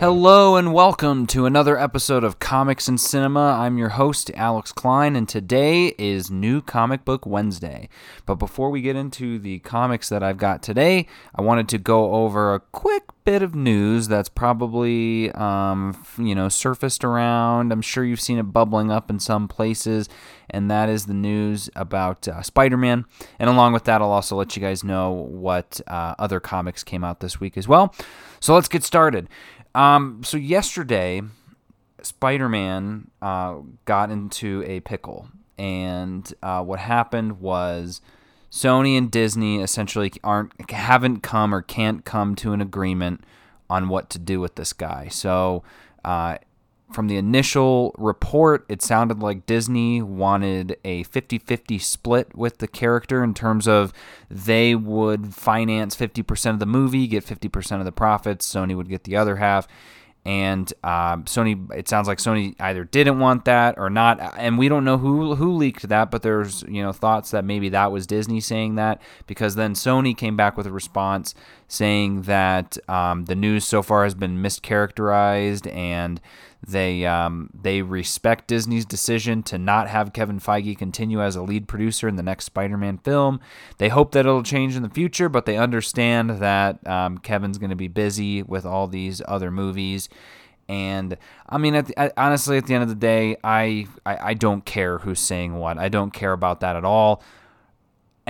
Hello and welcome to another episode of Comics and Cinema. I'm your host, Alex Klein, and today is New Comic Book Wednesday. But before we get into the comics that I've got today, I wanted to go over a quick bit of news that's probably, um, you know, surfaced around. I'm sure you've seen it bubbling up in some places, and that is the news about uh, Spider Man. And along with that, I'll also let you guys know what uh, other comics came out this week as well. So let's get started. Um, so yesterday, Spider Man uh, got into a pickle, and uh, what happened was Sony and Disney essentially aren't haven't come or can't come to an agreement on what to do with this guy. So. Uh, from the initial report, it sounded like Disney wanted a 50 50 split with the character in terms of they would finance 50% of the movie, get 50% of the profits, Sony would get the other half. And um, Sony, it sounds like Sony either didn't want that or not, and we don't know who who leaked that. But there's you know thoughts that maybe that was Disney saying that because then Sony came back with a response saying that um, the news so far has been mischaracterized and they um, they respect Disney's decision to not have Kevin Feige continue as a lead producer in the next Spider-Man film. They hope that it'll change in the future, but they understand that um, Kevin's going to be busy with all these other movies. And I mean, at the, honestly, at the end of the day, I, I I don't care who's saying what. I don't care about that at all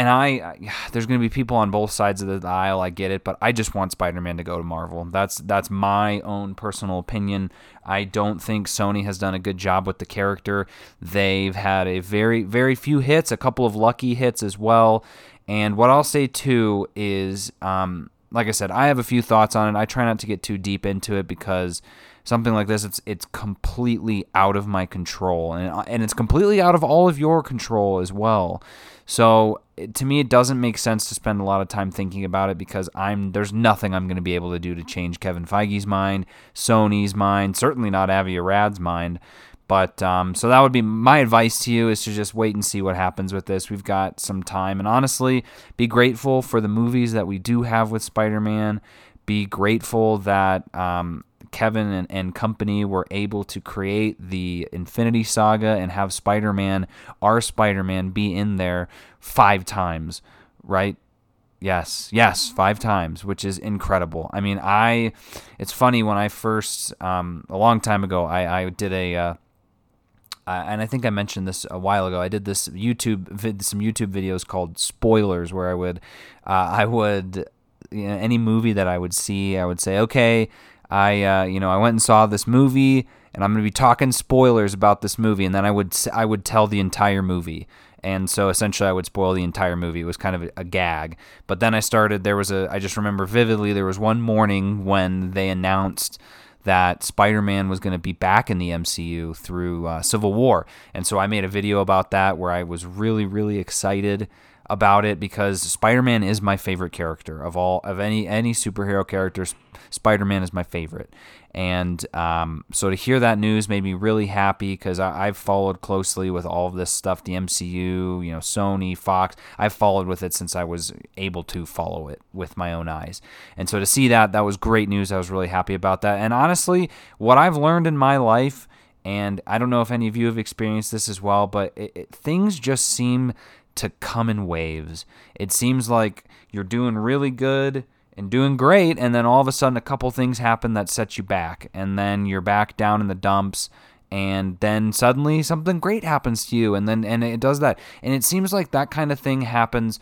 and I, there's going to be people on both sides of the aisle. I get it, but I just want Spider-Man to go to Marvel. That's that's my own personal opinion. I don't think Sony has done a good job with the character. They've had a very very few hits, a couple of lucky hits as well. And what I'll say too is, um, like I said, I have a few thoughts on it. I try not to get too deep into it because something like this it's it's completely out of my control and and it's completely out of all of your control as well. So to me, it doesn't make sense to spend a lot of time thinking about it because I'm there's nothing I'm going to be able to do to change Kevin Feige's mind, Sony's mind, certainly not Avi Arad's mind. But um, so that would be my advice to you is to just wait and see what happens with this. We've got some time, and honestly, be grateful for the movies that we do have with Spider-Man. Be grateful that um, Kevin and, and company were able to create the Infinity Saga and have Spider Man, our Spider Man, be in there five times, right? Yes, yes, five times, which is incredible. I mean, I, it's funny when I first, um, a long time ago, I, I did a, uh, and I think I mentioned this a while ago. I did this YouTube, vid, some YouTube videos called spoilers, where I would, uh, I would, you know, any movie that I would see, I would say, okay, I uh, you know I went and saw this movie, and I'm going to be talking spoilers about this movie, and then I would I would tell the entire movie. And so essentially, I would spoil the entire movie. It was kind of a, a gag. But then I started. There was a. I just remember vividly. There was one morning when they announced that Spider-Man was going to be back in the MCU through uh, Civil War, and so I made a video about that where I was really, really excited about it because Spider-Man is my favorite character of all of any any superhero characters. Spider-Man is my favorite, and um, so to hear that news made me really happy because I've followed closely with all of this stuff, the MCU, you know, Sony, Fox. I've followed with it since I was able to follow it with my own eyes, and so to see that that was great news. I was really happy about that, and honestly, what I've learned in my life. And I don't know if any of you have experienced this as well, but it, it, things just seem to come in waves. It seems like you're doing really good and doing great, and then all of a sudden a couple things happen that set you back, and then you're back down in the dumps, and then suddenly something great happens to you, and then and it does that, and it seems like that kind of thing happens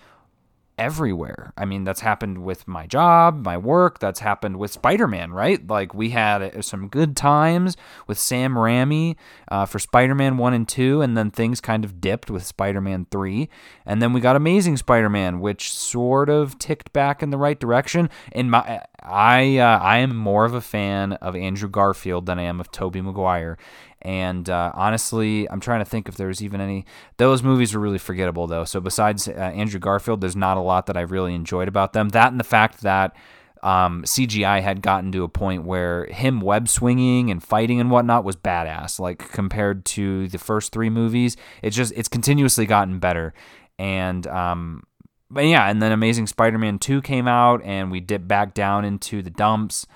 everywhere. I mean, that's happened with my job, my work, that's happened with Spider Man, right? Like, we had some good times with Sam Raimi uh, for Spider Man 1 and 2, and then things kind of dipped with Spider Man 3. And then we got Amazing Spider Man, which sort of ticked back in the right direction. In my, I, uh, I am more of a fan of Andrew Garfield than I am of Tobey Maguire. And uh, honestly, I'm trying to think if there was even any. Those movies were really forgettable, though. So besides uh, Andrew Garfield, there's not a lot that I really enjoyed about them. That and the fact that um, CGI had gotten to a point where him web swinging and fighting and whatnot was badass. Like compared to the first three movies, it's just it's continuously gotten better. And um, but yeah, and then Amazing Spider-Man two came out, and we dipped back down into the dumps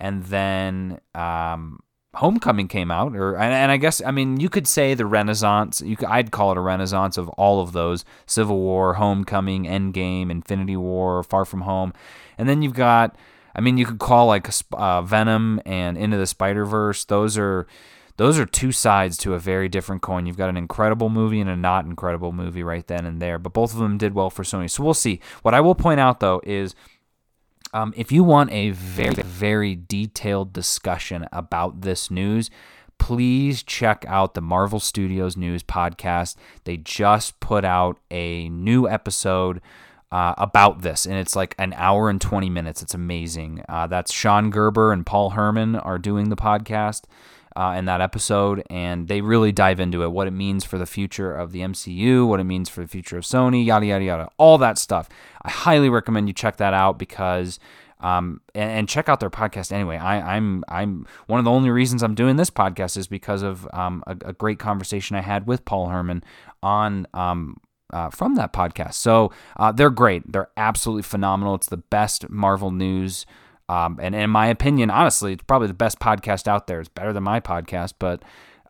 and then um, Homecoming came out, or and, and, I guess I mean you could say the Renaissance. You could, I'd call it a Renaissance of all of those: Civil War, Homecoming, Endgame, Infinity War, Far From Home, and then you've got. I mean, you could call like uh, Venom and Into the Spider Verse. Those are those are two sides to a very different coin. You've got an incredible movie and a not incredible movie right then and there, but both of them did well for Sony. So we'll see. What I will point out though is um, if you want a very, very detailed discussion about this news, please check out the Marvel Studios News podcast. They just put out a new episode uh, about this, and it's like an hour and 20 minutes. It's amazing. Uh, that's Sean Gerber and Paul Herman are doing the podcast uh, in that episode, and they really dive into it what it means for the future of the MCU, what it means for the future of Sony, yada, yada, yada, all that stuff. I highly recommend you check that out because. Um, and, and, check out their podcast anyway. I, am I'm, I'm one of the only reasons I'm doing this podcast is because of um, a, a, great conversation I had with Paul Herman on um, uh, from that podcast. So uh, they're great. They're absolutely phenomenal. It's the best Marvel news um, and, in my opinion, honestly, it's probably the best podcast out there. It's better than my podcast, but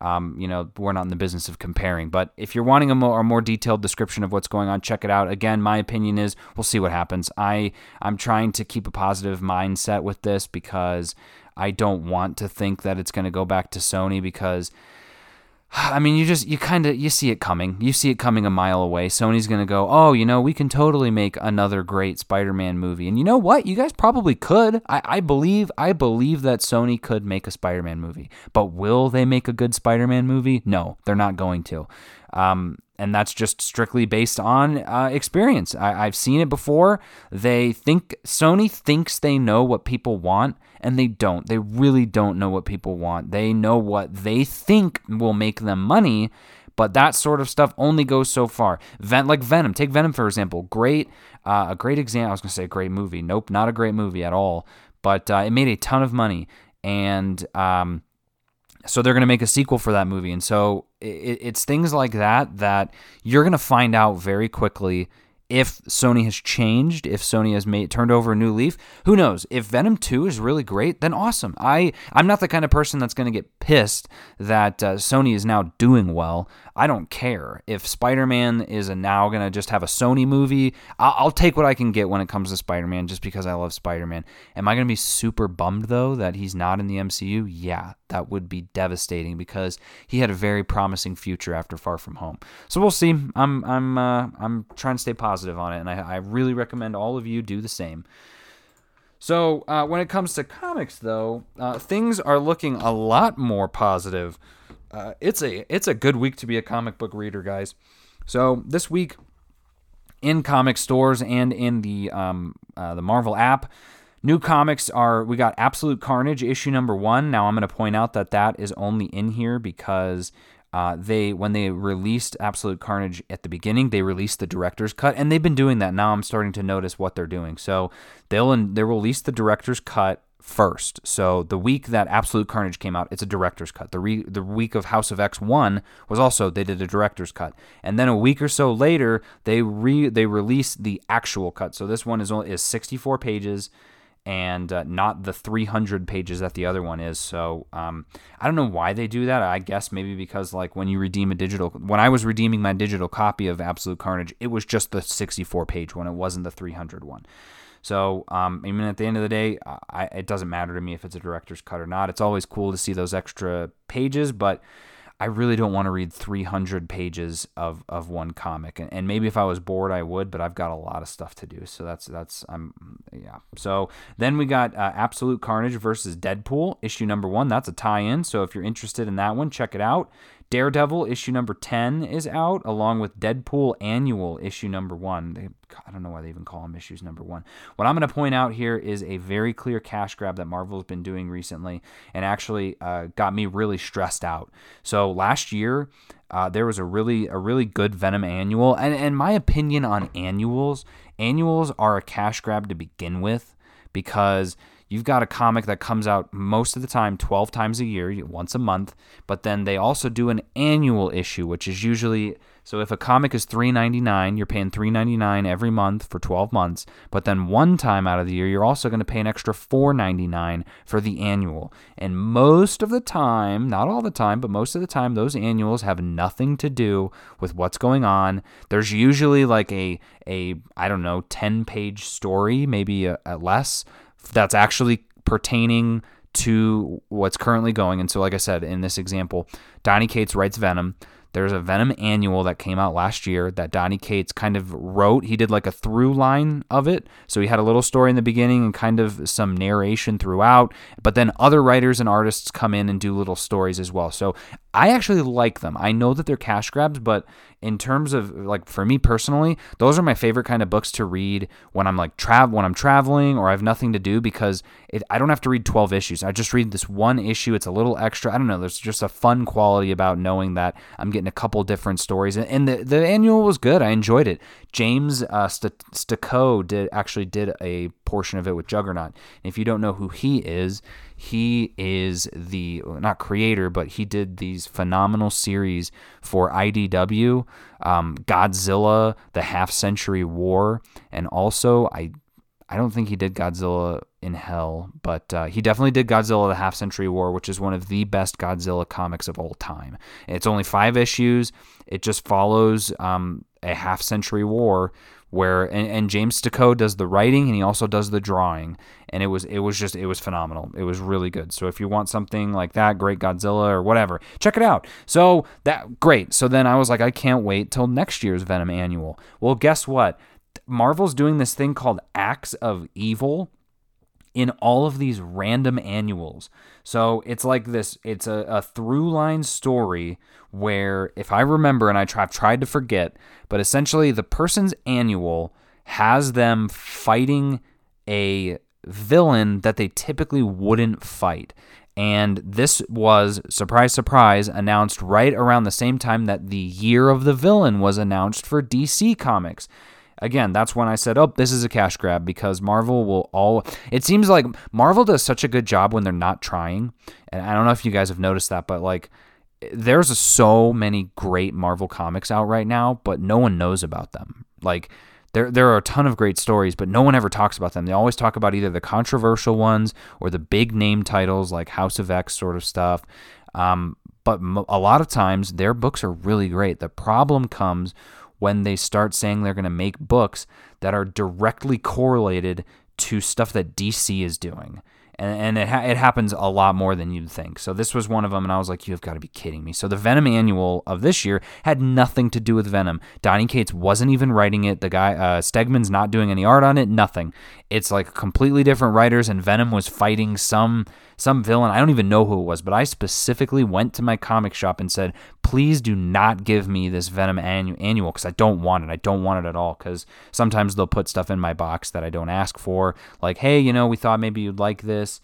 um, you know, we're not in the business of comparing. But if you're wanting a more, a more detailed description of what's going on, check it out. Again, my opinion is we'll see what happens. I I'm trying to keep a positive mindset with this because I don't want to think that it's going to go back to Sony because I mean, you just you kind of you see it coming. You see it coming a mile away. Sony's going to go, "Oh, you know, we can totally make another great Spider-Man movie." And you know what? You guys probably could. I, I believe I believe that Sony could make a Spider-Man movie. But will they make a good Spider-Man movie? No, they're not going to. Um, and that's just strictly based on uh, experience. I, I've seen it before. They think Sony thinks they know what people want, and they don't. They really don't know what people want. They know what they think will make them money, but that sort of stuff only goes so far. Ven- like Venom, take Venom for example. Great, uh, a great example. I was gonna say a great movie. Nope, not a great movie at all. But uh, it made a ton of money, and um, so they're to make a sequel for that movie. And so it, it's things like that that you're to find out very quickly if Sony has changed, if Sony has made turned over a new leaf, who knows? If Venom 2 is really great, then awesome. I I'm not the kind of person that's going to get pissed that uh, Sony is now doing well. I don't care. If Spider-Man is now going to just have a Sony movie, I'll, I'll take what I can get when it comes to Spider-Man just because I love Spider-Man. Am I going to be super bummed though that he's not in the MCU? Yeah, that would be devastating because he had a very promising future after Far From Home. So we'll see. I'm I'm uh, I'm trying to stay positive on it, and I, I really recommend all of you do the same. So uh, when it comes to comics, though, uh, things are looking a lot more positive. Uh, it's a it's a good week to be a comic book reader, guys. So this week in comic stores and in the um, uh, the Marvel app, New comics are we got Absolute Carnage issue number one. Now I'm going to point out that that is only in here because uh, they when they released Absolute Carnage at the beginning, they released the director's cut, and they've been doing that. Now I'm starting to notice what they're doing. So they'll they release the director's cut first. So the week that Absolute Carnage came out, it's a director's cut. The re- the week of House of X one was also they did a director's cut, and then a week or so later they re they released the actual cut. So this one is only is 64 pages and uh, not the 300 pages that the other one is. So um, I don't know why they do that. I guess maybe because like when you redeem a digital, when I was redeeming my digital copy of Absolute Carnage, it was just the 64 page one. It wasn't the 300 one. So um, I mean, at the end of the day, I, it doesn't matter to me if it's a director's cut or not. It's always cool to see those extra pages, but I really don't want to read 300 pages of, of one comic. And, and maybe if I was bored, I would, but I've got a lot of stuff to do. So that's, that's, I'm, yeah. So then we got uh, Absolute Carnage versus Deadpool, issue number one. That's a tie in. So if you're interested in that one, check it out. Daredevil issue number 10 is out, along with Deadpool Annual issue number 1. They, I don't know why they even call them issues number 1. What I'm going to point out here is a very clear cash grab that Marvel's been doing recently and actually uh, got me really stressed out. So last year, uh, there was a really a really good Venom annual, and, and my opinion on annuals, annuals are a cash grab to begin with because you've got a comic that comes out most of the time 12 times a year, once a month, but then they also do an annual issue, which is usually so if a comic is $3.99, you're paying $3.99 every month for 12 months, but then one time out of the year you're also going to pay an extra $4.99 for the annual. And most of the time, not all the time, but most of the time those annuals have nothing to do with what's going on. There's usually like a a I don't know, 10-page story, maybe a, a less that's actually pertaining to what's currently going. And so, like I said, in this example, Donny Cates writes Venom. There's a Venom annual that came out last year that Donny Cates kind of wrote. He did like a through line of it. So he had a little story in the beginning and kind of some narration throughout. But then other writers and artists come in and do little stories as well. So I actually like them. I know that they're cash grabs, but in terms of like for me personally, those are my favorite kind of books to read when I'm like travel when I'm traveling or I have nothing to do because it, I don't have to read 12 issues. I just read this one issue. It's a little extra. I don't know. There's just a fun quality about knowing that I'm getting a couple different stories. And, and the the annual was good. I enjoyed it. James uh, St- did actually did a portion of it with Juggernaut. And if you don't know who he is, he is the not creator, but he did these phenomenal series for IDW, um, Godzilla, the Half Century War, and also I I don't think he did Godzilla in Hell, but uh, he definitely did Godzilla the Half Century War, which is one of the best Godzilla comics of all time. It's only five issues. It just follows um, a half century war where and, and James Stokoe does the writing and he also does the drawing and it was it was just it was phenomenal. It was really good. So if you want something like that, great Godzilla or whatever, check it out. So that great. So then I was like I can't wait till next year's Venom annual. Well, guess what? Marvel's doing this thing called Acts of Evil in all of these random annuals. So it's like this it's a, a through line story where, if I remember, and I I've tried to forget, but essentially the person's annual has them fighting a villain that they typically wouldn't fight. And this was, surprise, surprise, announced right around the same time that the year of the villain was announced for DC Comics again, that's when I said, "Oh, this is a cash grab" because Marvel will all. It seems like Marvel does such a good job when they're not trying, and I don't know if you guys have noticed that, but like, there's so many great Marvel comics out right now, but no one knows about them. Like. There, there are a ton of great stories, but no one ever talks about them. They always talk about either the controversial ones or the big name titles like House of X sort of stuff. Um, but a lot of times their books are really great. The problem comes when they start saying they're going to make books that are directly correlated to stuff that DC is doing. And, and it, ha- it happens a lot more than you'd think. So this was one of them, and I was like, you've got to be kidding me. So the Venom annual of this year had nothing to do with Venom. Donny Cates wasn't even writing it. The guy, uh, Stegman's not doing any art on it, nothing. It's like completely different writers, and Venom was fighting some some villain. I don't even know who it was, but I specifically went to my comic shop and said, please do not give me this Venom annu- annual because I don't want it. I don't want it at all because sometimes they'll put stuff in my box that I don't ask for. Like, hey, you know, we thought maybe you'd like this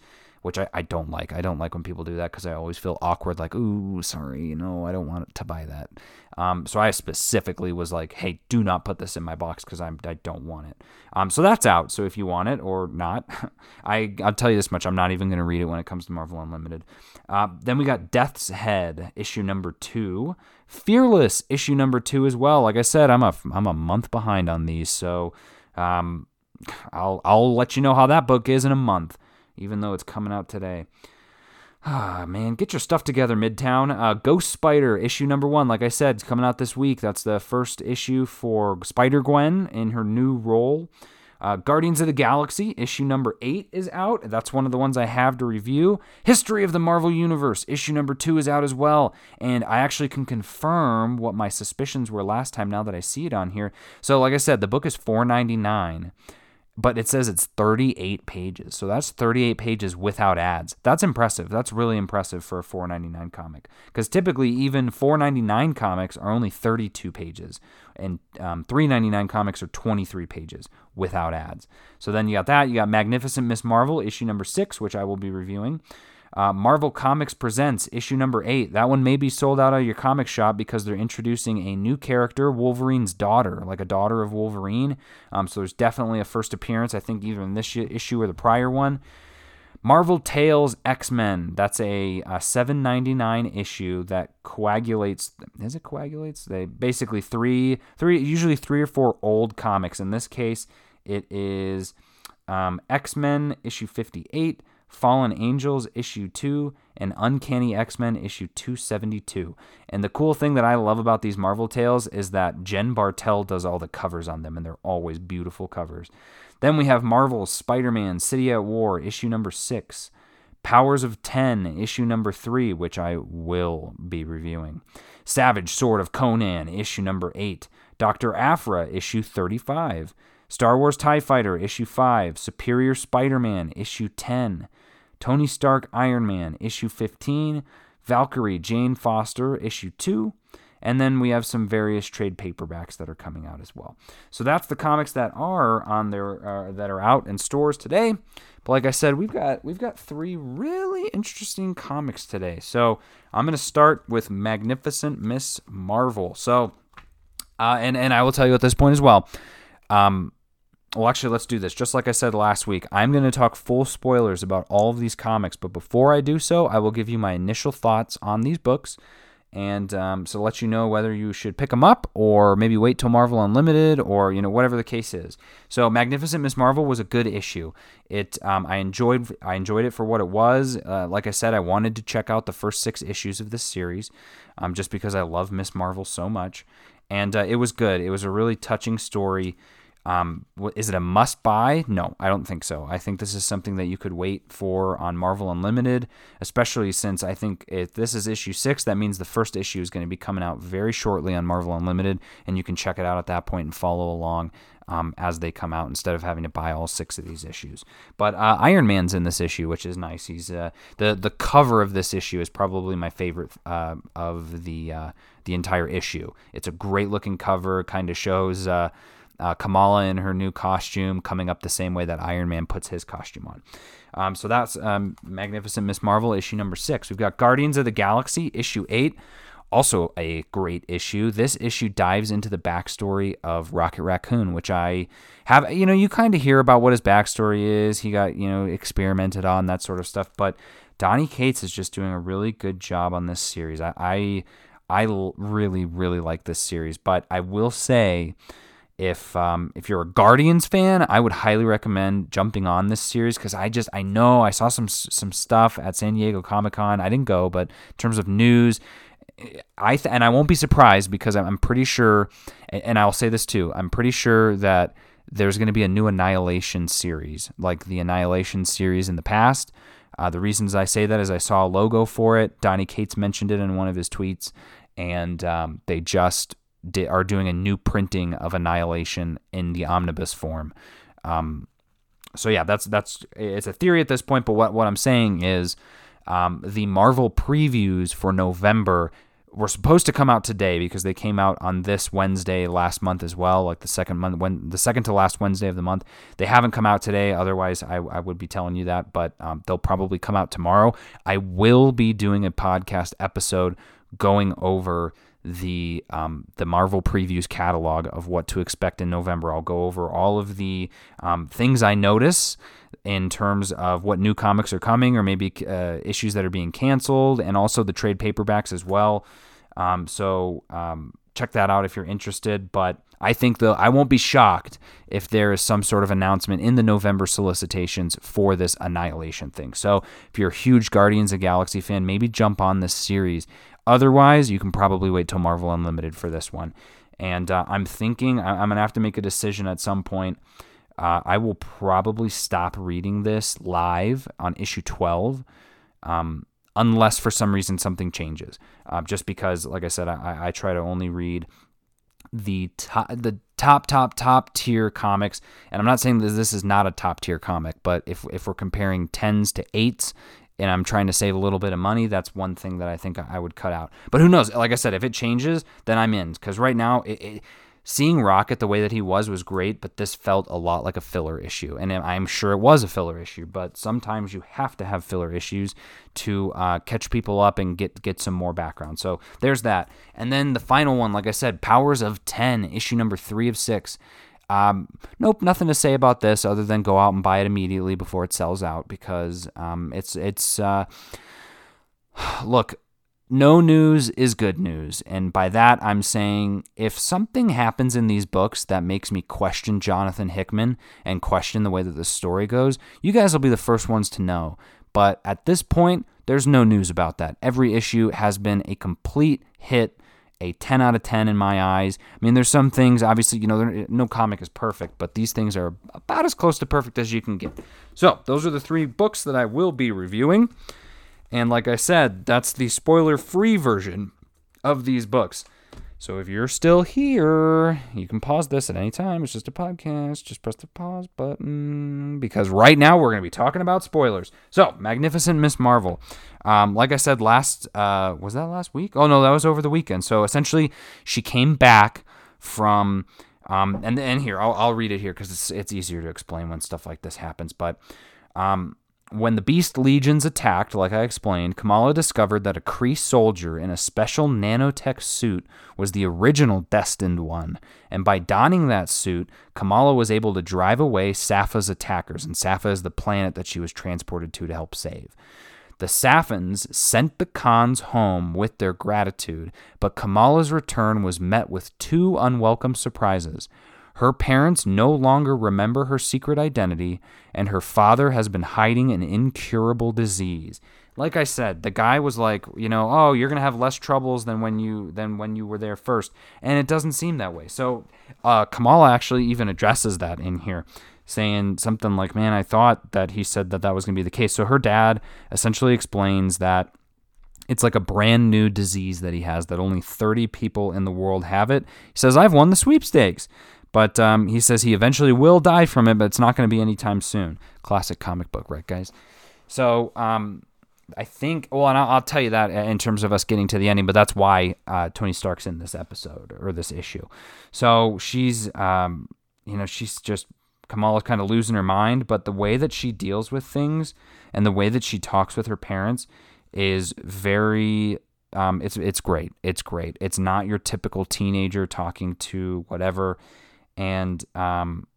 which I, I don't like. I don't like when people do that because I always feel awkward, like, ooh, sorry, you know, I don't want to buy that. Um, so I specifically was like, hey, do not put this in my box because I don't want it. Um, so that's out. So if you want it or not, I, I'll tell you this much. I'm not even going to read it when it comes to Marvel Unlimited. Uh, then we got Death's Head, issue number two. Fearless, issue number two as well. Like I said, I'm a, I'm a month behind on these. So um, I'll, I'll let you know how that book is in a month, even though it's coming out today. Ah, man, get your stuff together, Midtown. Uh, Ghost Spider, issue number one, like I said, it's coming out this week. That's the first issue for Spider Gwen in her new role. Uh, Guardians of the Galaxy, issue number eight, is out. That's one of the ones I have to review. History of the Marvel Universe, issue number two, is out as well. And I actually can confirm what my suspicions were last time now that I see it on here. So, like I said, the book is $4.99 but it says it's 38 pages. So that's 38 pages without ads. That's impressive. That's really impressive for a 4.99 comic. Because typically, even 4.99 comics are only 32 pages, and um, 3.99 comics are 23 pages without ads. So then you got that. You got Magnificent Miss Marvel issue number six, which I will be reviewing. Uh, Marvel Comics Presents issue number eight. That one may be sold out of your comic shop because they're introducing a new character, Wolverine's daughter, like a daughter of Wolverine. Um, so there's definitely a first appearance, I think, either in this issue or the prior one. Marvel Tales X Men. That's a, a 7.99 issue that coagulates. Is it coagulates? They basically three, three, usually three or four old comics. In this case, it is um, X Men issue 58, Fallen Angels issue 2, and Uncanny X Men issue 272. And the cool thing that I love about these Marvel Tales is that Jen Bartel does all the covers on them, and they're always beautiful covers. Then we have Marvel's Spider Man City at War, issue number 6. Powers of 10, issue number 3, which I will be reviewing. Savage Sword of Conan, issue number 8. Dr. Aphra, issue 35. Star Wars TIE Fighter, issue 5. Superior Spider Man, issue 10. Tony Stark Iron Man, issue 15. Valkyrie Jane Foster, issue 2. And then we have some various trade paperbacks that are coming out as well. So that's the comics that are on there uh, that are out in stores today. But like I said, we've got we've got three really interesting comics today. So I'm going to start with Magnificent Miss Marvel. So, uh, and and I will tell you at this point as well. Um, well, actually, let's do this. Just like I said last week, I'm going to talk full spoilers about all of these comics. But before I do so, I will give you my initial thoughts on these books and um, so let you know whether you should pick them up or maybe wait till Marvel Unlimited or you know whatever the case is. So Magnificent Miss Marvel was a good issue. It um, I enjoyed I enjoyed it for what it was. Uh, like I said, I wanted to check out the first six issues of this series, um, just because I love Miss Marvel so much, and uh, it was good. It was a really touching story. Um, is it a must buy? No, I don't think so. I think this is something that you could wait for on Marvel Unlimited, especially since I think if this is issue six, that means the first issue is going to be coming out very shortly on Marvel Unlimited, and you can check it out at that point and follow along um, as they come out instead of having to buy all six of these issues. But uh, Iron Man's in this issue, which is nice. He's uh, the the cover of this issue is probably my favorite uh, of the uh, the entire issue. It's a great looking cover, kind of shows uh, Kamala in her new costume coming up the same way that Iron Man puts his costume on. Um, so that's um, Magnificent Miss Marvel issue number six. We've got Guardians of the Galaxy issue eight. Also, a great issue. This issue dives into the backstory of Rocket Raccoon, which I have, you know, you kind of hear about what his backstory is. He got, you know, experimented on, that sort of stuff. But Donny Cates is just doing a really good job on this series. I, I, I really, really like this series. But I will say, if um, if you're a Guardians fan, I would highly recommend jumping on this series because I just I know I saw some some stuff at San Diego Comic Con. I didn't go, but in terms of news, I th- and I won't be surprised because I'm pretty sure, and I'll say this too. I'm pretty sure that there's going to be a new Annihilation series, like the Annihilation series in the past. Uh, the reasons I say that is I saw a logo for it. Donny Cates mentioned it in one of his tweets, and um, they just di- are doing a new printing of Annihilation in the omnibus form. Um, so yeah, that's that's it's a theory at this point. But what what I'm saying is, um, the Marvel previews for November were supposed to come out today because they came out on this Wednesday last month as well, like the second month when the second to last Wednesday of the month. They haven't come out today. Otherwise, I, I would be telling you that, but um, they'll probably come out tomorrow. I will be doing a podcast episode going over the um, the Marvel previews catalog of what to expect in November. I'll go over all of the um, things I notice in terms of what new comics are coming or maybe uh, issues that are being canceled, and also the trade paperbacks as well. Um, so um, check that out if you're interested. But I think though I won't be shocked if there is some sort of announcement in the November solicitations for this Annihilation thing. So if you're a huge Guardians of Galaxy fan, maybe jump on this series. Otherwise, you can probably wait till Marvel Unlimited for this one. And uh, I'm thinking I'm going to have to make a decision at some point. Uh, I will probably stop reading this live on issue 12, um, unless for some reason something changes. Uh, just because, like I said, I, I try to only read the top, the top, top, top tier comics. And I'm not saying that this is not a top tier comic, but if if we're comparing tens to eights, and I'm trying to save a little bit of money, that's one thing that I think I would cut out. But who knows? Like I said, if it changes, then I'm in. Because right now, it, it, seeing Rocket the way that he was was great, but this felt a lot like a filler issue. And I'm sure it was a filler issue, but sometimes you have to have filler issues to uh, catch people up and get, get some more background. So there's that. And then the final one, like I said, Powers of 10, issue number three of six. Um, nope, nothing to say about this other than go out and buy it immediately before it sells out because um, it's it's uh, look, no news is good news, and by that I'm saying if something happens in these books that makes me question Jonathan Hickman and question the way that the story goes, you guys will be the first ones to know. But at this point, there's no news about that. Every issue has been a complete hit a 10 out of 10 in my eyes. I mean, there's some things, obviously, you know, no comic is perfect, but these things are about as close to perfect as you can get. So, those are the three books that I will be reviewing. And like I said, that's the spoiler free version of these books. So if you're still here, you can pause this at any time. It's just a podcast. Just press the pause button because right now we're going to be talking about spoilers. So, Magnificent Miss Marvel. Um, like I said last, uh, was that last week? Oh no, that was over the weekend. So essentially, she came back from, um, and and here I'll, I'll read it here because it's it's easier to explain when stuff like this happens. But um, when the Beast legions attacked, like I explained, Kamala discovered that a Kree soldier in a special nanotech suit was the original destined one. And by donning that suit, Kamala was able to drive away Safa's attackers. And Safa is the planet that she was transported to to help save. The Safans sent the Khans home with their gratitude, but Kamala's return was met with two unwelcome surprises. Her parents no longer remember her secret identity, and her father has been hiding an incurable disease. Like I said, the guy was like, you know, oh, you're gonna have less troubles than when you than when you were there first, and it doesn't seem that way. So, uh, Kamala actually even addresses that in here, saying something like, "Man, I thought that he said that that was gonna be the case." So her dad essentially explains that it's like a brand new disease that he has that only 30 people in the world have it. He says, I've won the sweepstakes. But um, he says he eventually will die from it, but it's not going to be anytime soon. Classic comic book, right, guys? So um, I think, well, and I'll, tell you that in terms of us getting to the ending, but that's why uh, Tony Stark's in this episode or this issue. So she's, um, you know, she's just, Kamala's kind of losing her mind, but the way that she deals with things and the way that she talks with her parents is very um, it's it's great. It's great. It's not your typical teenager talking to whatever and um,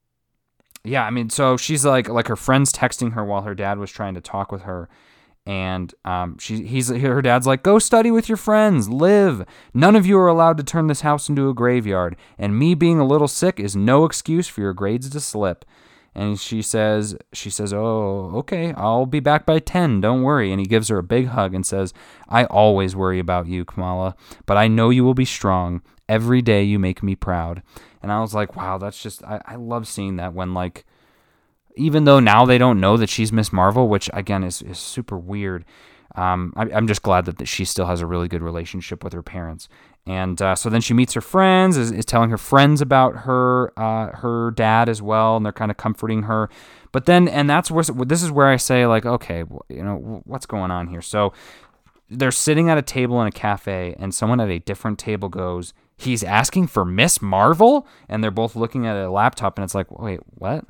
yeah, I mean, so she's like like her friends texting her while her dad was trying to talk with her, and um, she he's her dad's like, go study with your friends, live. None of you are allowed to turn this house into a graveyard, and me being a little sick is no excuse for your grades to slip. And she says, she says, oh, okay, I'll be back by 10, don't worry. And he gives her a big hug and says, I always worry about you, Kamala, but I know you will be strong. Every day you make me proud. And I was like, wow, that's just, I, I love seeing that when, like, even though now they don't know that she's Miss Marvel, which again is, is super weird. Um, I, am just glad that, that she still has a really good relationship with her parents. And uh, so then she meets her friends, is, is telling her friends about her uh, her dad as well, and they're kind of comforting her. But then, and that's where this is where I say like, okay, you know, what's going on here? So they're sitting at a table in a cafe, and someone at a different table goes, he's asking for Miss Marvel, and they're both looking at a laptop, and it's like, wait, what?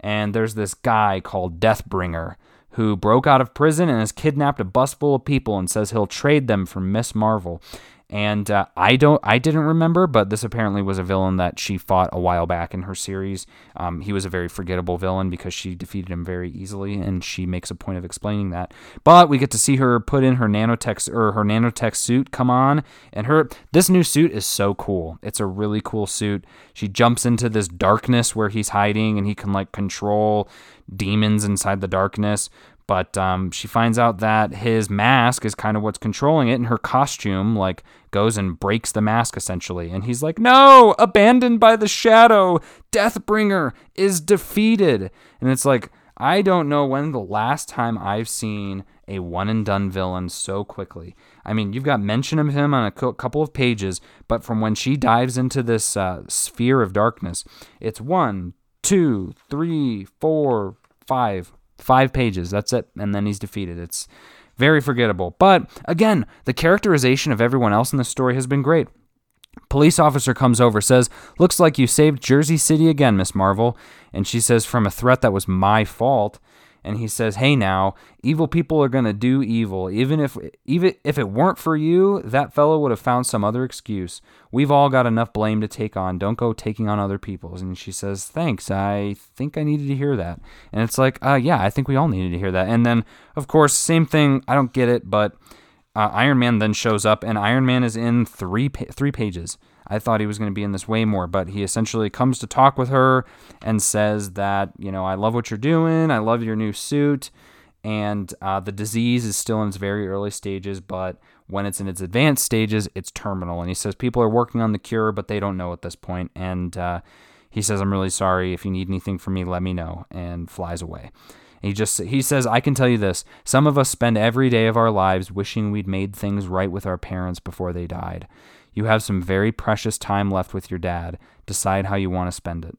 And there's this guy called Deathbringer who broke out of prison and has kidnapped a bus full of people and says he'll trade them for Miss Marvel. And uh, I don't, I didn't remember, but this apparently was a villain that she fought a while back in her series. Um, he was a very forgettable villain because she defeated him very easily, and she makes a point of explaining that. But we get to see her put in her nanotech or her nanotech suit come on, and her this new suit is so cool. It's a really cool suit. She jumps into this darkness where he's hiding, and he can like control demons inside the darkness. But um, she finds out that his mask is kind of what's controlling it, and her costume like goes and breaks the mask essentially. And he's like, "No, abandoned by the shadow, Deathbringer is defeated." And it's like, I don't know when the last time I've seen a one and done villain so quickly. I mean, you've got mention of him on a couple of pages, but from when she dives into this uh, sphere of darkness, it's one, two, three, four, five Five pages, that's it. And then he's defeated. It's very forgettable. But again, the characterization of everyone else in the story has been great. Police officer comes over, says, Looks like you saved Jersey City again, Miss Marvel. And she says, From a threat that was my fault. And he says, "Hey now, evil people are going to do evil. Even if even if it weren't for you, that fellow would have found some other excuse. We've all got enough blame to take on. Don't go taking on other people's." And she says, "Thanks. I think I needed to hear that." And it's like, "Uh yeah, I think we all needed to hear that." And then of course, same thing, I don't get it, but uh, Iron Man then shows up and Iron Man is in 3 pa- 3 pages. I thought he was going to be in this way more, but he essentially comes to talk with her and says that, you know, I love what you're doing. I love your new suit. And uh, the disease is still in its very early stages, but when it's in its advanced stages, it's terminal. And he says people are working on the cure, but they don't know at this point. And uh, he says, I'm really sorry. If you need anything from me, let me know. And flies away. He just he says, I can tell you this. Some of us spend every day of our lives wishing we'd made things right with our parents before they died. You have some very precious time left with your dad. Decide how you want to spend it.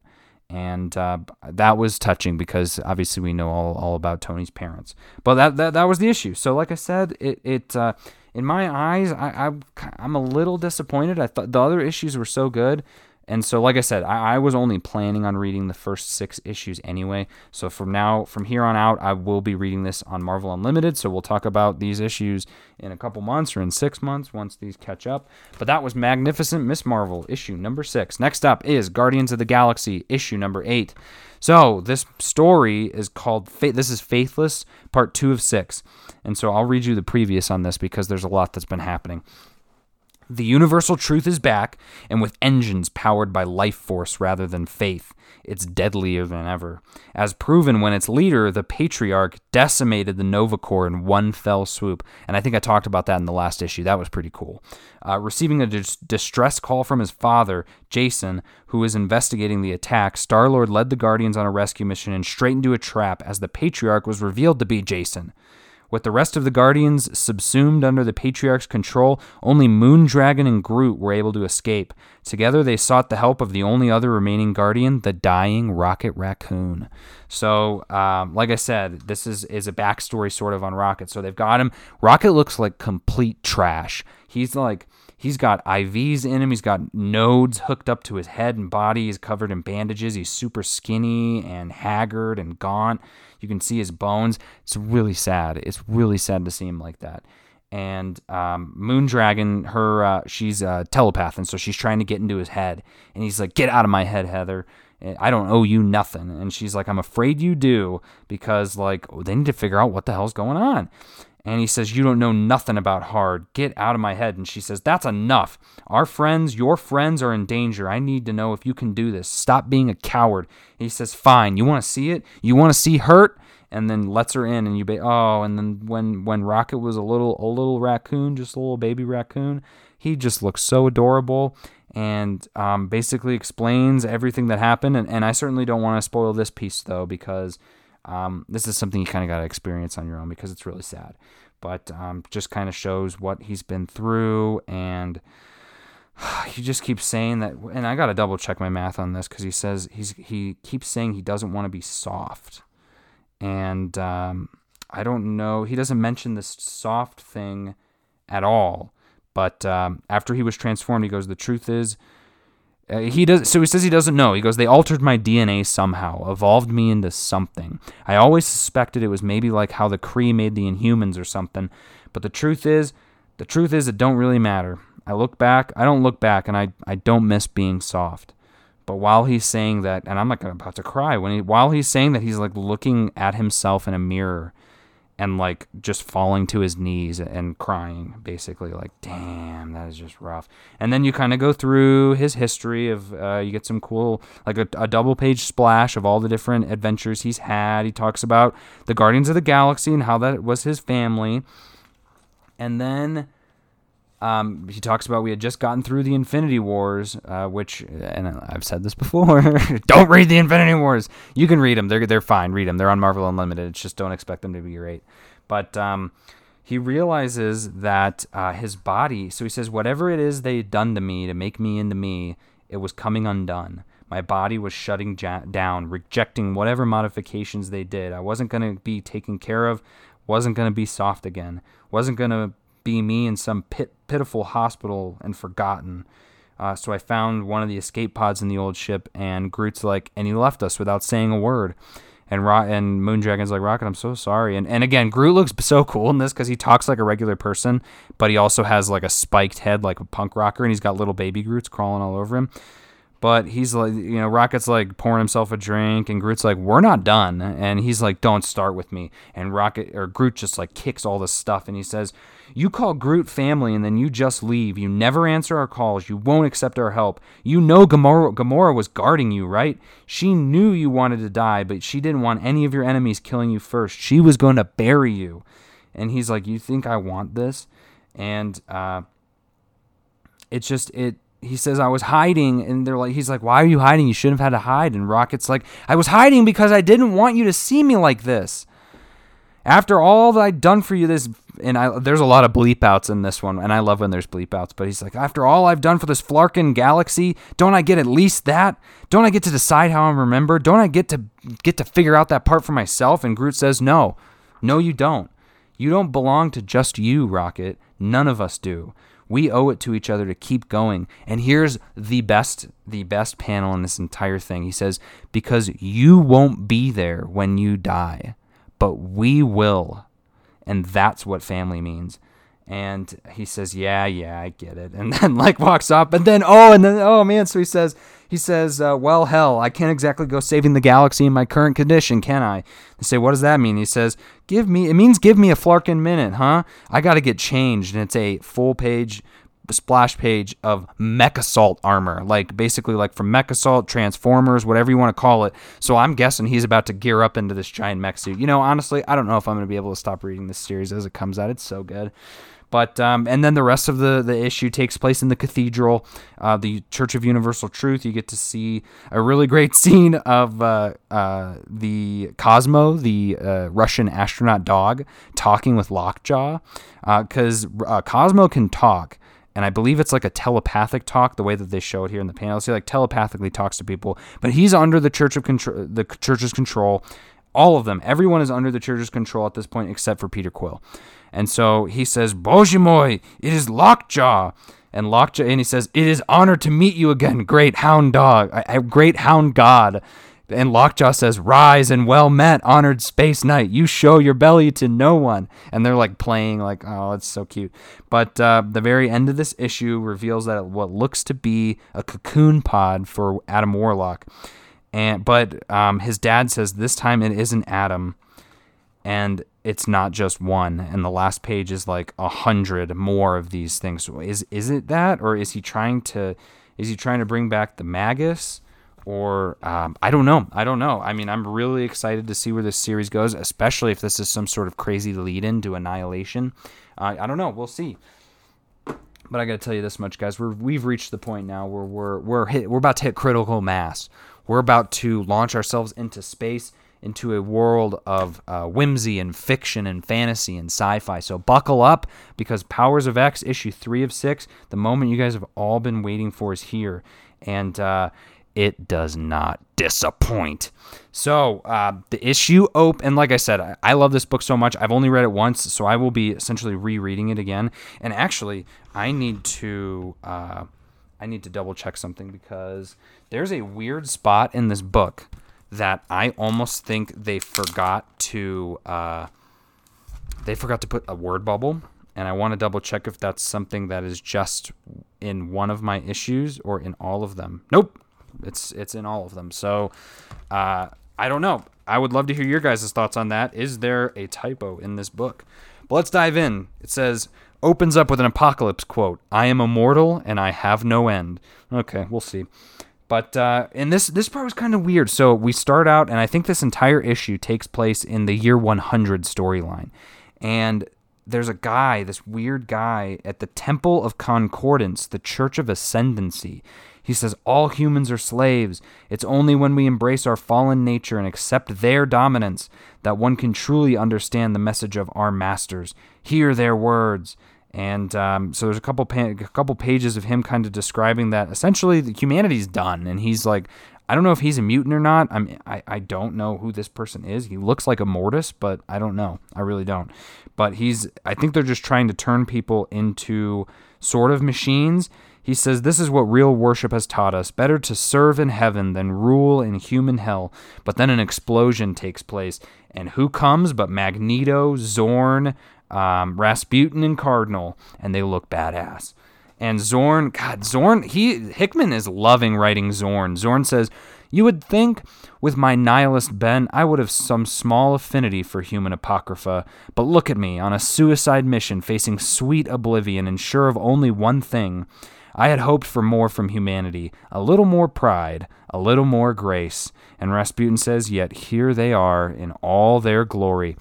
And uh, that was touching because obviously we know all, all about Tony's parents. But that, that that was the issue. So like I said, it it uh, in my eyes, I, I I'm a little disappointed. I thought the other issues were so good. And so, like I said, I, I, was only planning on reading the first six issues anyway. So from now, from here on out, I will be reading this on Marvel Unlimited. So we'll talk about these issues in a couple months or in six months once these catch up. But that was Magnificent Miss Marvel, issue number six. Next up is Guardians of the Galaxy, issue number eight. So this story is called This is Faithless, part two of six. And so I'll read you the previous on this because there's a lot that's been happening. The universal truth is back, and with engines powered by life force rather than faith, it's deadlier than ever. As proven when its leader, the Patriarch, decimated the Nova Corps in one fell swoop. And I think I talked about that in the last issue. That was pretty cool. Uh, receiving a dis- distress call from his father, Jason, who was investigating the attack, Star Lord led the Guardians on a rescue mission and straight into a trap as the Patriarch was revealed to be Jason. With the rest of the Guardians subsumed under the Patriarch's control, only Moondragon and Groot were able to escape. Together, they sought the help of the only other remaining Guardian, the dying Rocket Raccoon. So, um, like I said, this is, is a backstory sort of on Rocket. So they've got him. Rocket looks like complete trash. He's like He's got IVs in him. He's got nodes hooked up to his head and body. He's covered in bandages. He's super skinny and haggard and gaunt. You can see his bones. It's really sad. It's really sad to see him like that. And um, Moondragon, her, uh, she's a telepath, and so she's trying to get into his head. And he's like, "Get out of my head, Heather. I don't owe you nothing." And she's like, "I'm afraid you do, because like they need to figure out what the hell's going on." And he says, You don't know nothing about hard. Get out of my head. And she says, That's enough. Our friends, your friends are in danger. I need to know if you can do this. Stop being a coward. He says, Fine. You want to see it? You want to see hurt? And then lets her in and you ba- oh and then when when Rocket was a little a little raccoon just a little baby raccoon he just looks so adorable and um, basically explains everything that happened and, and I certainly don't want to spoil this piece though because um, this is something you kind of got to experience on your own because it's really sad. But um, just kind of shows what he's been through, and he just keeps saying that. And I got to double check my math on this because he says he's he keeps saying he doesn't want to be soft, and um, I don't know. He doesn't mention this soft thing at all. But um, after he was transformed, he goes, "The truth is." Uh, he does so he says he doesn't know. He goes, "They altered my DNA somehow, evolved me into something. I always suspected it was maybe like how the Kree made the Inhumans or something, but the truth is, the truth is it don't really matter. I look back, I don't look back and I I don't miss being soft." But while he's saying that, and I'm like about to cry when he while he's saying that he's like looking at himself in a mirror and like just falling to his knees and crying basically like damn that is just rough. And then you kind of go through his history of uh, you get some cool like a, a, double page splash of all the different adventures he's had. He talks about the guardians of the galaxy and how that was his family. And then um, he talks about we had just gotten through the Infinity Wars, uh, which, and I've said this before, don't read the Infinity Wars. You can read them; they're they're fine. Read them; they're on Marvel Unlimited. It's just don't expect them to be great. But um, he realizes that uh, his body. So he says, whatever it is they had done to me to make me into me, it was coming undone. My body was shutting ja- down, rejecting whatever modifications they did. I wasn't going to be taken care of. Wasn't going to be soft again. Wasn't going to be me in some pit, pitiful hospital and forgotten. Uh, so I found one of the escape pods in the old ship, and Groot's like, and he left us without saying a word. And Rock and Moondragon's like Rocket, I'm so sorry. And and again, Groot looks so cool in this because he talks like a regular person, but he also has like a spiked head like a punk rocker, and he's got little baby Groots crawling all over him. But he's like, you know, Rocket's like pouring himself a drink, and Groot's like, "We're not done," and he's like, "Don't start with me." And Rocket or Groot just like kicks all this stuff, and he says, "You call Groot family, and then you just leave. You never answer our calls. You won't accept our help. You know Gamora, Gamora was guarding you, right? She knew you wanted to die, but she didn't want any of your enemies killing you first. She was going to bury you." And he's like, "You think I want this?" And uh, it's just it he says I was hiding and they're like he's like why are you hiding you shouldn't have had to hide and Rocket's like I was hiding because I didn't want you to see me like this after all that I've done for you this and I there's a lot of bleep outs in this one and I love when there's bleep outs but he's like after all I've done for this Flarkin galaxy don't I get at least that? Don't I get to decide how I'm remembered? Don't I get to get to figure out that part for myself? And Groot says no. No you don't. You don't belong to just you Rocket. None of us do. We owe it to each other to keep going. And here's the best the best panel in this entire thing. He says, "Because you won't be there when you die, but we will." And that's what family means. And he says, "Yeah, yeah, I get it." And then like walks off. And then oh, and then oh man, so he says, he says, uh, "Well, hell, I can't exactly go saving the galaxy in my current condition, can I?" They say, "What does that mean?" He says, "Give me. It means give me a Flarkin minute, huh? I got to get changed." And it's a full page splash page of Mech Assault armor, like basically like from Mech Assault, Transformers, whatever you want to call it. So I'm guessing he's about to gear up into this giant mech suit. You know, honestly, I don't know if I'm going to be able to stop reading this series as it comes out. It's so good. But um, and then the rest of the the issue takes place in the cathedral, uh, the Church of Universal Truth. You get to see a really great scene of uh, uh, the Cosmo, the uh, Russian astronaut dog, talking with Lockjaw, because uh, uh, Cosmo can talk and I believe it's like a telepathic talk, the way that they show it here in the panels. He like telepathically talks to people, but he's under the church of control, the church's control. All of them, everyone is under the church's control at this point, except for Peter Quill. And so he says, "Bojimoy, it is Lockjaw." And Lockjaw, and he says, "It is honored to meet you again, great hound dog, great hound god." And Lockjaw says, Rise and well met, honored Space Knight. You show your belly to no one. And they're like playing, like, oh, it's so cute. But uh, the very end of this issue reveals that what looks to be a cocoon pod for Adam Warlock. And But um, his dad says this time it isn't Adam. And it's not just one. And the last page is like a hundred more of these things. Is is it that? Or is he trying to is he trying to bring back the Magus? Or um, I don't know. I don't know. I mean, I'm really excited to see where this series goes, especially if this is some sort of crazy lead-in to Annihilation. Uh, I don't know. We'll see. But I got to tell you this much, guys. We're, we've reached the point now where we're we're hit, we're about to hit critical mass. We're about to launch ourselves into space, into a world of uh, whimsy and fiction and fantasy and sci-fi. So buckle up because Powers of X issue three of six, the moment you guys have all been waiting for, is here. And uh, it does not disappoint. So uh, the issue open, and like I said, I, I, love this book so much. I've only read it once, so I will be essentially rereading it again. And actually, I need to uh, I need to double check something because there's a weird spot in this book that I almost think they forgot to uh, they forgot to put a word bubble. And I want to double check if that's something that is just in one of my issues or in all of them. Nope, it's it's in all of them. So uh, I don't know. I would love to hear your guys' thoughts on that. Is there a typo in this book? But let's dive in. It says opens up with an apocalypse quote. I am immortal and I have no end. Okay, we'll see. But uh, and this this part was kind of weird. So we start out, and I think this entire issue takes place in the year 100 storyline, and there's a guy, this weird guy, at the Temple of Concordance, the Church of Ascendancy. He says, All humans are slaves. It's only when we embrace our fallen nature and accept their dominance that one can truly understand the message of our masters. Hear their words. And um, so there's a couple pa- a couple pages of him kind of describing that essentially humanity's done, and he's like, I don't know if he's a mutant or not. I mean, I, I don't know who this person is. He looks like a mortis, but I don't know. I really don't. But he's I think they're just trying to turn people into sort of machines He says, This is what real worship has taught us. Better to serve in heaven than rule in human hell. But then an explosion takes place. And who comes but Magneto, Xorn, um, Rasputin, and Cardinal? And they look badass. And Xorn, God, Xorn, he Hickman is loving writing Xorn. Xorn says, You would think with my nihilist bent I would have some small affinity for human apocrypha, but look at me on a suicide mission facing sweet oblivion and sure of only one thing. I had hoped for more from humanity, a little more pride, a little more grace. And Rasputin says, Yet here they are in all their glory.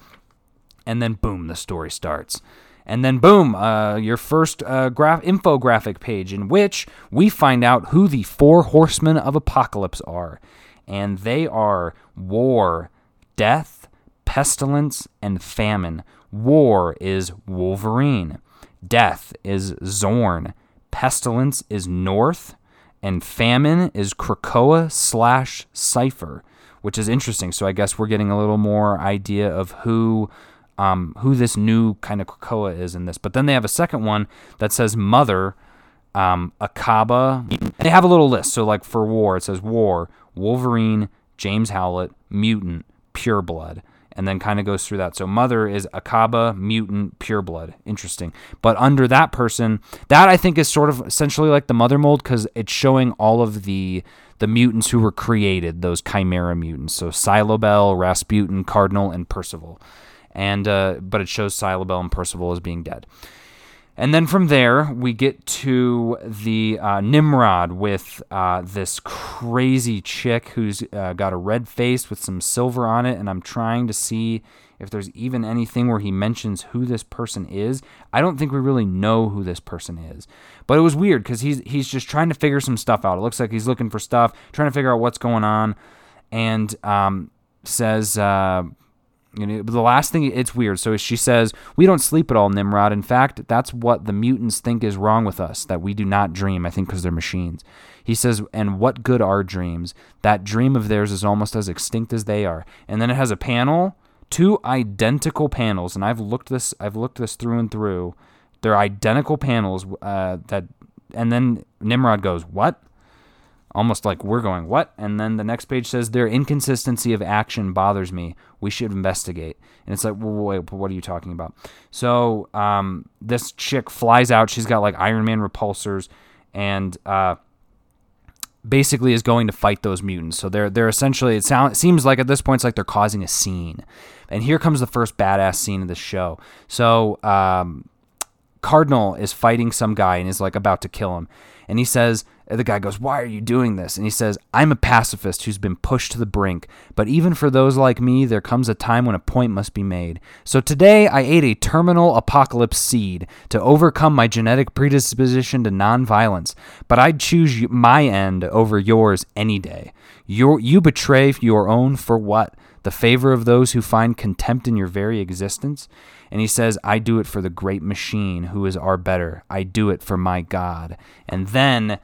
And then boom, the story starts and then boom, uh, your first uh, graph infographic page in which we find out who the four horsemen of apocalypse are, and they are war, death, pestilence, and famine. War is Wolverine, death is Xorn, pestilence is North, and famine is Krakoa slash Cypher, which is interesting. So I guess we're getting a little more idea of who um, who this new kind of Krakoa is in this. But then they have a second one that says Mother, um, Akaba. They have a little list. So, like for War, it says War, Wolverine, James Howlett, Mutant, Pureblood. And then kind of goes through that. So Mother is Akaba, Mutant, Pureblood. Interesting. But under that person, that I think is sort of essentially like the Mother mold because it's showing all of the the mutants who were created, those Chimera mutants. So Silobel, Rasputin, Cardinal, and Percival and uh, but it shows Silabel and Percival as being dead. And then from there, we get to the uh, Nimrod with uh, this crazy chick who's uh, got a red face with some silver on it. And I'm trying to see if there's even anything where he mentions who this person is. I don't think we really know who this person is. But it was weird because he's, he's just trying to figure some stuff out. It looks like he's looking for stuff, trying to figure out what's going on. And um, says uh, you know, the last thing it's weird. So she says, "We don't sleep at all, Nimrod. In fact, that's what the mutants think is wrong with us, that we do not dream. I think because they're machines." He says, "And what good are dreams? That dream of theirs is almost as extinct as they are." And then it has a panel, two identical panels, and I've looked this I've looked this through and through. They're identical panels uh, that and then Nimrod goes, "What?" Almost like we're going, what? And then the next page says, their inconsistency of action bothers me. We should investigate. And it's like, well, wait, what are you talking about? So um, this chick flies out. She's got like Iron Man repulsors and uh, basically is going to fight those mutants. So they're they're essentially, it, sound, it seems like at this point, it's like they're causing a scene. And here comes the first badass scene of the show. So um, Cardinal is fighting some guy and is like about to kill him. And he says, the guy goes, Why are you doing this? And he says, I'm a pacifist who's been pushed to the brink. But even for those like me, there comes a time when a point must be made. So today I ate a terminal apocalypse seed to overcome my genetic predisposition to nonviolence. But I'd choose my end over yours any day. you you betray your own for what? The favor of those who find contempt in your very existence? And he says, I do it for the great machine who is our better. I do it for my God. And then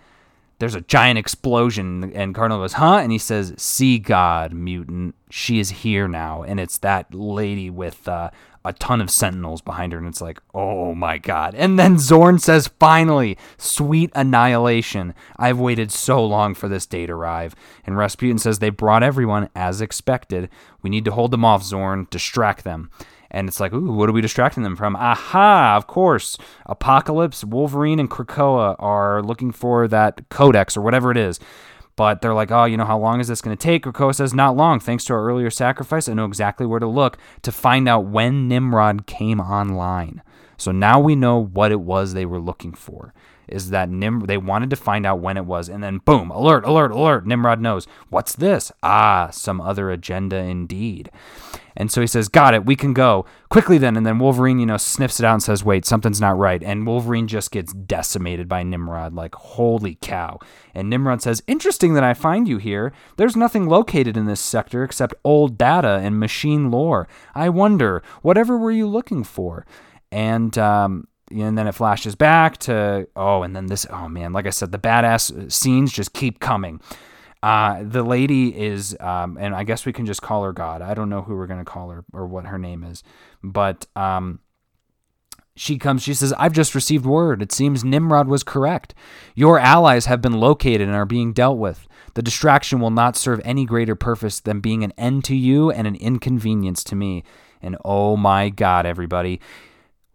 there's a giant explosion and Cardinal goes, "Huh?" and he says, "See God, mutant. She is here now." And it's that lady with uh, a ton of sentinels behind her and it's like, "Oh my god." And then Xorn says, "Finally, sweet annihilation. I've waited so long for this day to arrive." And Rasputin says, "They brought everyone as expected. We need to hold them off, Xorn, distract them." And it's like, ooh, what are we distracting them from? Aha, of course. Apocalypse, Wolverine, and Krakoa are looking for that codex or whatever it is. But they're like, oh, you know, how long is this going to take? Krakoa says, not long. Thanks to our earlier sacrifice, I know exactly where to look to find out when Nimrod came online. So now we know what it was they were looking for is that Nim they wanted to find out when it was, and then boom, alert, alert, alert. Nimrod knows. What's this? Ah, some other agenda indeed. And so he says, Got it, we can go. Quickly then. And then Wolverine, you know, sniffs it out and says, Wait, something's not right. And Wolverine just gets decimated by Nimrod, like, holy cow. And Nimrod says, Interesting that I find you here. There's nothing located in this sector except old data and machine lore. I wonder, whatever were you looking for? And um, and then it flashes back to oh and then this oh man like i said the badass scenes just keep coming uh, the lady is um, and i guess we can just call her god i don't know who we're going to call her or what her name is but um, she comes, she says, I've just received word. It seems Nimrod was correct. Your allies have been located and are being dealt with. The distraction will not serve any greater purpose than being an end to you and an inconvenience to me. And oh my God, everybody.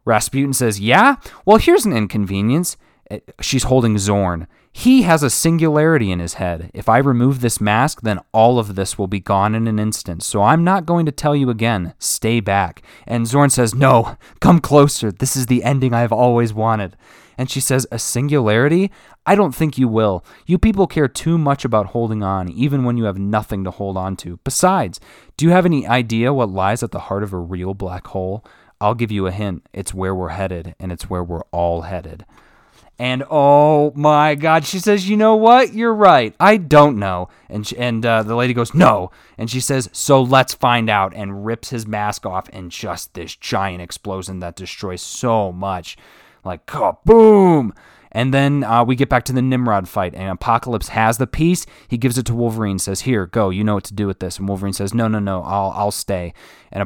Rasputin says, Yeah? Well, here's an inconvenience. She's holding Xorn. He has a singularity in his head. If I remove this mask, then all of this will be gone in an instant. So I'm not going to tell you again. Stay back. And Xorn says, No, come closer. This is the ending I've always wanted. And she says, A singularity? I don't think you will. You people care too much about holding on, even when you have nothing to hold on to. Besides, do you have any idea what lies at the heart of a real black hole? I'll give you a hint. It's where we're headed, and it's where we're all headed. And oh my God, she says, "You know what? You're right. I don't know." And she, and uh, the lady goes, "No." And she says, "So let's find out." And rips his mask off, and just this giant explosion that destroys so much, like kaboom! And then uh, we get back to the Nimrod fight, and Apocalypse has the piece. He gives it to Wolverine, says, "Here, go. You know what to do with this." And Wolverine says, "No, no, no. I'll, I'll stay." And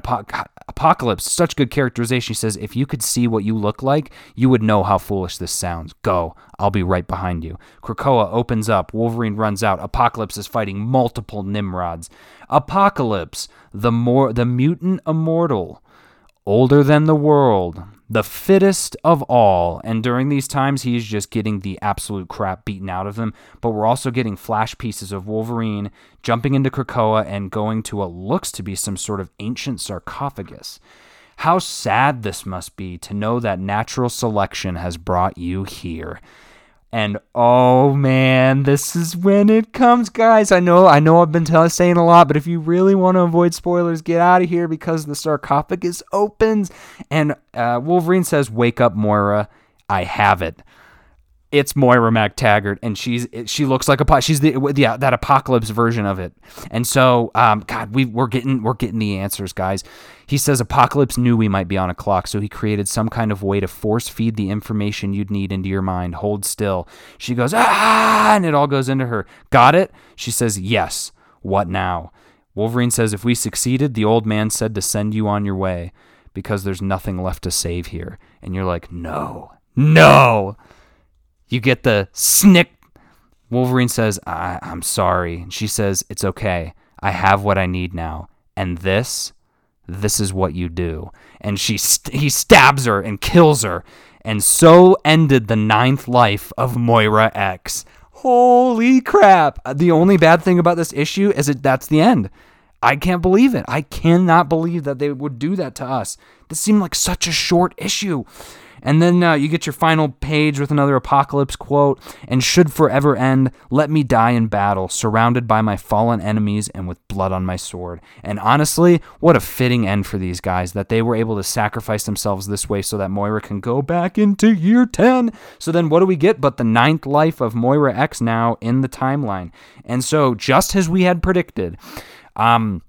Apocalypse, such good characterization. He says, "If you could see what you look like, you would know how foolish this sounds. Go. I'll be right behind you." Krakoa opens up. Wolverine runs out. Apocalypse is fighting multiple Nimrods. Apocalypse, the more the mutant immortal, older than the world the fittest of all. And during these times, he's just getting the absolute crap beaten out of him. But we're also getting flash pieces of Wolverine jumping into Krakoa and going to what looks to be some sort of ancient sarcophagus. How sad this must be to know that natural selection has brought you here. And oh man, this is when it comes, guys. I know, I know, I've been t- saying a lot, but if you really want to avoid spoilers, get out of here because the sarcophagus opens, and uh, Wolverine says, "Wake up, Moira! I have it." It's Moira MacTaggert, and she's she looks like a she's the yeah that apocalypse version of it. And so, um, God, we we're getting we're getting the answers, guys. He says Apocalypse knew we might be on a clock, so he created some kind of way to force feed the information you'd need into your mind. Hold still. She goes ah, and it all goes into her. Got it? She says yes. What now? Wolverine says if we succeeded, the old man said to send you on your way because there's nothing left to save here. And you're like, no, no. You get the snick. Wolverine says, I- I'm sorry. And she says, It's okay. I have what I need now. And this, this is what you do. And she st- he stabs her and kills her. And so ended the ninth life of Moira X. Holy crap. The only bad thing about this issue is that that's the end. I can't believe it. I cannot believe that they would do that to us. This seemed like such a short issue. And then uh, you get your final page with another apocalypse quote and should forever end, let me die in battle, surrounded by my fallen enemies and with blood on my sword. And honestly, what a fitting end for these guys that they were able to sacrifice themselves this way so that Moira can go back into year 10. So then what do we get but the ninth life of Moira X now in the timeline? And so, just as we had predicted, um,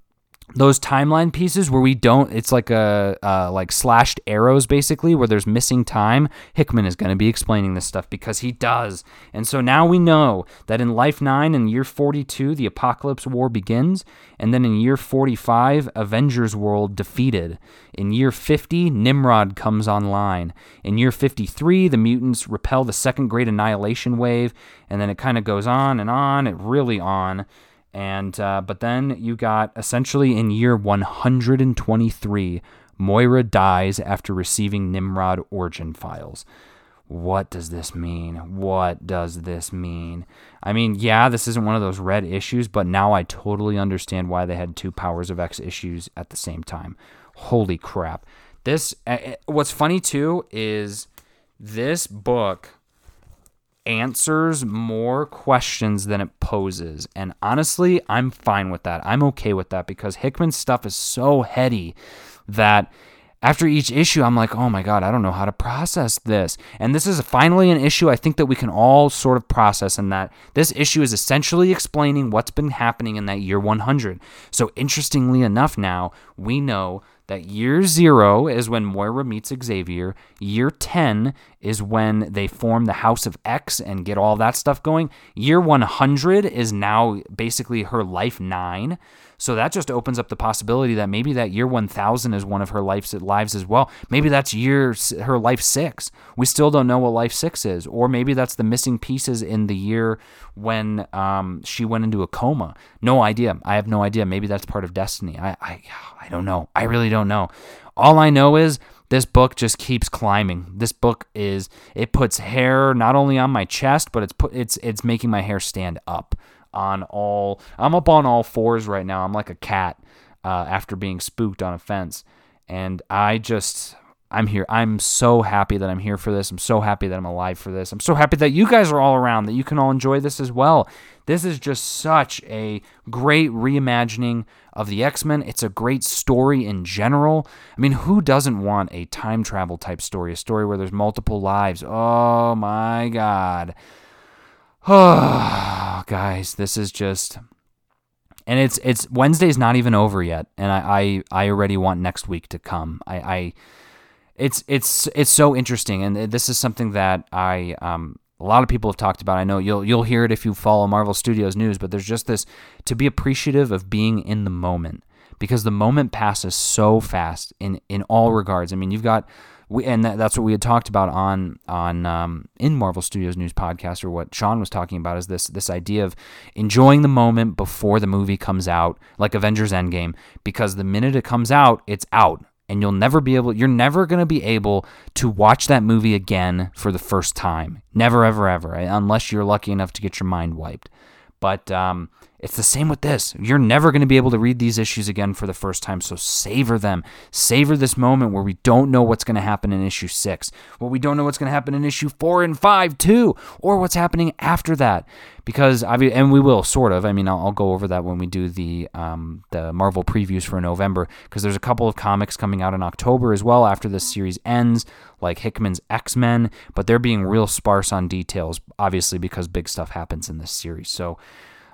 those timeline pieces where we don't it's like a uh, like slashed arrows basically where there's missing time hickman is going to be explaining this stuff because he does. And so now we know that in life 9 in year 42 the apocalypse war begins and then in year 45 avengers world defeated. In year 50 nimrod comes online. In year 53 the mutants repel the second great annihilation wave and then it kind of goes on and on it really on and uh, but then you got essentially in year 123, Moira dies after receiving Nimrod origin files. What does this mean? What does this mean? I mean, yeah, this isn't one of those red issues, but now I totally understand why they had two Powers of X issues at the same time. Holy crap. This uh, what's funny too is this book answers more questions than it poses. And honestly, I'm fine with that. I'm okay with that because Hickman's stuff is so heady that after each issue, I'm like, oh my God, I don't know how to process this. And this is finally an issue I think that we can all sort of process, and that this issue is essentially explaining what's been happening in that year 100. So, interestingly enough, now we know that year zero is when Moira meets Xavier. Year 10 is when they form the House of X and get all that stuff going. Year 100 is now basically her life nine. So that just opens up the possibility that maybe that year 1000 is one of her life's lives as well. Maybe that's year her life 6. We still don't know what life 6 is or maybe that's the missing pieces in the year when um, she went into a coma. No idea. I have no idea. Maybe that's part of destiny. I I I don't know. I really don't know. All I know is this book just keeps climbing. This book is it puts hair not only on my chest, but it's put it's it's making my hair stand up on all. I'm up on all fours right now. I'm like a cat uh, after being spooked on a fence, and I just I'm here. I'm so happy that I'm here for this. I'm so happy that I'm alive for this. I'm so happy that you guys are all around, that you can all enjoy this as well. This is just such a great reimagining of the X Men. It's a great story in general. I mean, who doesn't want a time travel type story? A story where there's multiple lives. Oh my God. Oh, guys, this is just. And it's it's Wednesday's not even over yet, and I, I, I already want next week to come. I, I it's it's it's so interesting, and this is something that I um a lot of people have talked about. I know you'll you'll hear it if you follow Marvel Studios news, but there's just this to be appreciative of being in the moment because the moment passes so fast in in all regards. I mean, you've got we, and that, that's what we had talked about on on um, in Marvel Studios News podcast, or what Sean was talking about is this this idea of enjoying the moment before the movie comes out, like Avengers Endgame, because the minute it comes out, it's out, and you'll never be able, you're never gonna be able to watch that movie again for the first time, never, ever, ever, unless you're lucky enough to get your mind wiped. But um, it's the same with this. You're never going to be able to read these issues again for the first time, so savor them. Savor this moment where we don't know what's going to happen in issue six, where we don't know what's going to happen in issue four and five, too, or what's happening after that. Because, I and we will, sort of. I mean, I'll, I'll go over that when we do the, um, the Marvel previews for November, because there's a couple of comics coming out in October as well after this series ends, like Hickman's X Men, but they're being real sparse on details, obviously, because big stuff happens in this series. So,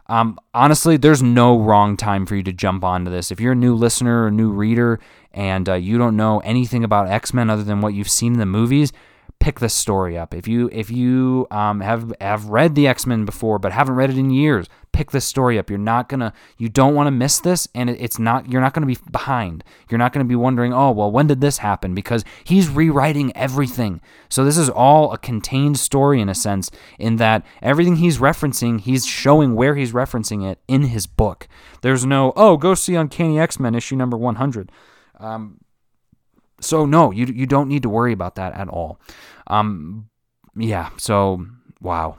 um, honestly, there's no wrong time for you to jump onto this. If you're a new listener or new reader and uh, you don't know anything about X Men other than what you've seen in the movies, pick this story up. If you if you um, have have read the X Men before but haven't read it in years, pick this story up. You're not gonna you don't want to miss this, and it's not you're not gonna be behind. You're not gonna be wondering, oh well, when did this happen? Because he's rewriting everything. So this is all a contained story in a sense, in that everything he's referencing, he's showing where he's referencing it in his book. There's no oh go see Uncanny X Men issue number 100. Um, so no, you you don't need to worry about that at all. Um, yeah. So wow,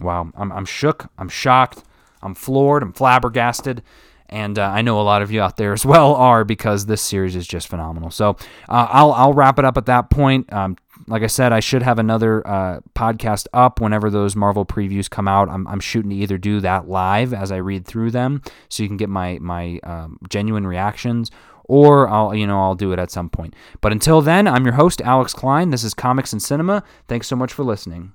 wow. I'm I'm shook. I'm shocked. I'm floored. I'm flabbergasted. And uh, I know a lot of you out there as well are because this series is just phenomenal. So uh, I'll I'll wrap it up at that point. Um, like I said, I should have another uh, podcast up whenever those Marvel previews come out. I'm, I'm shooting to either do that live as I read through them, so you can get my my um, genuine reactions, or I'll you know I'll do it at some point. But until then, I'm your host Alex Klein. This is Comics and Cinema. Thanks so much for listening.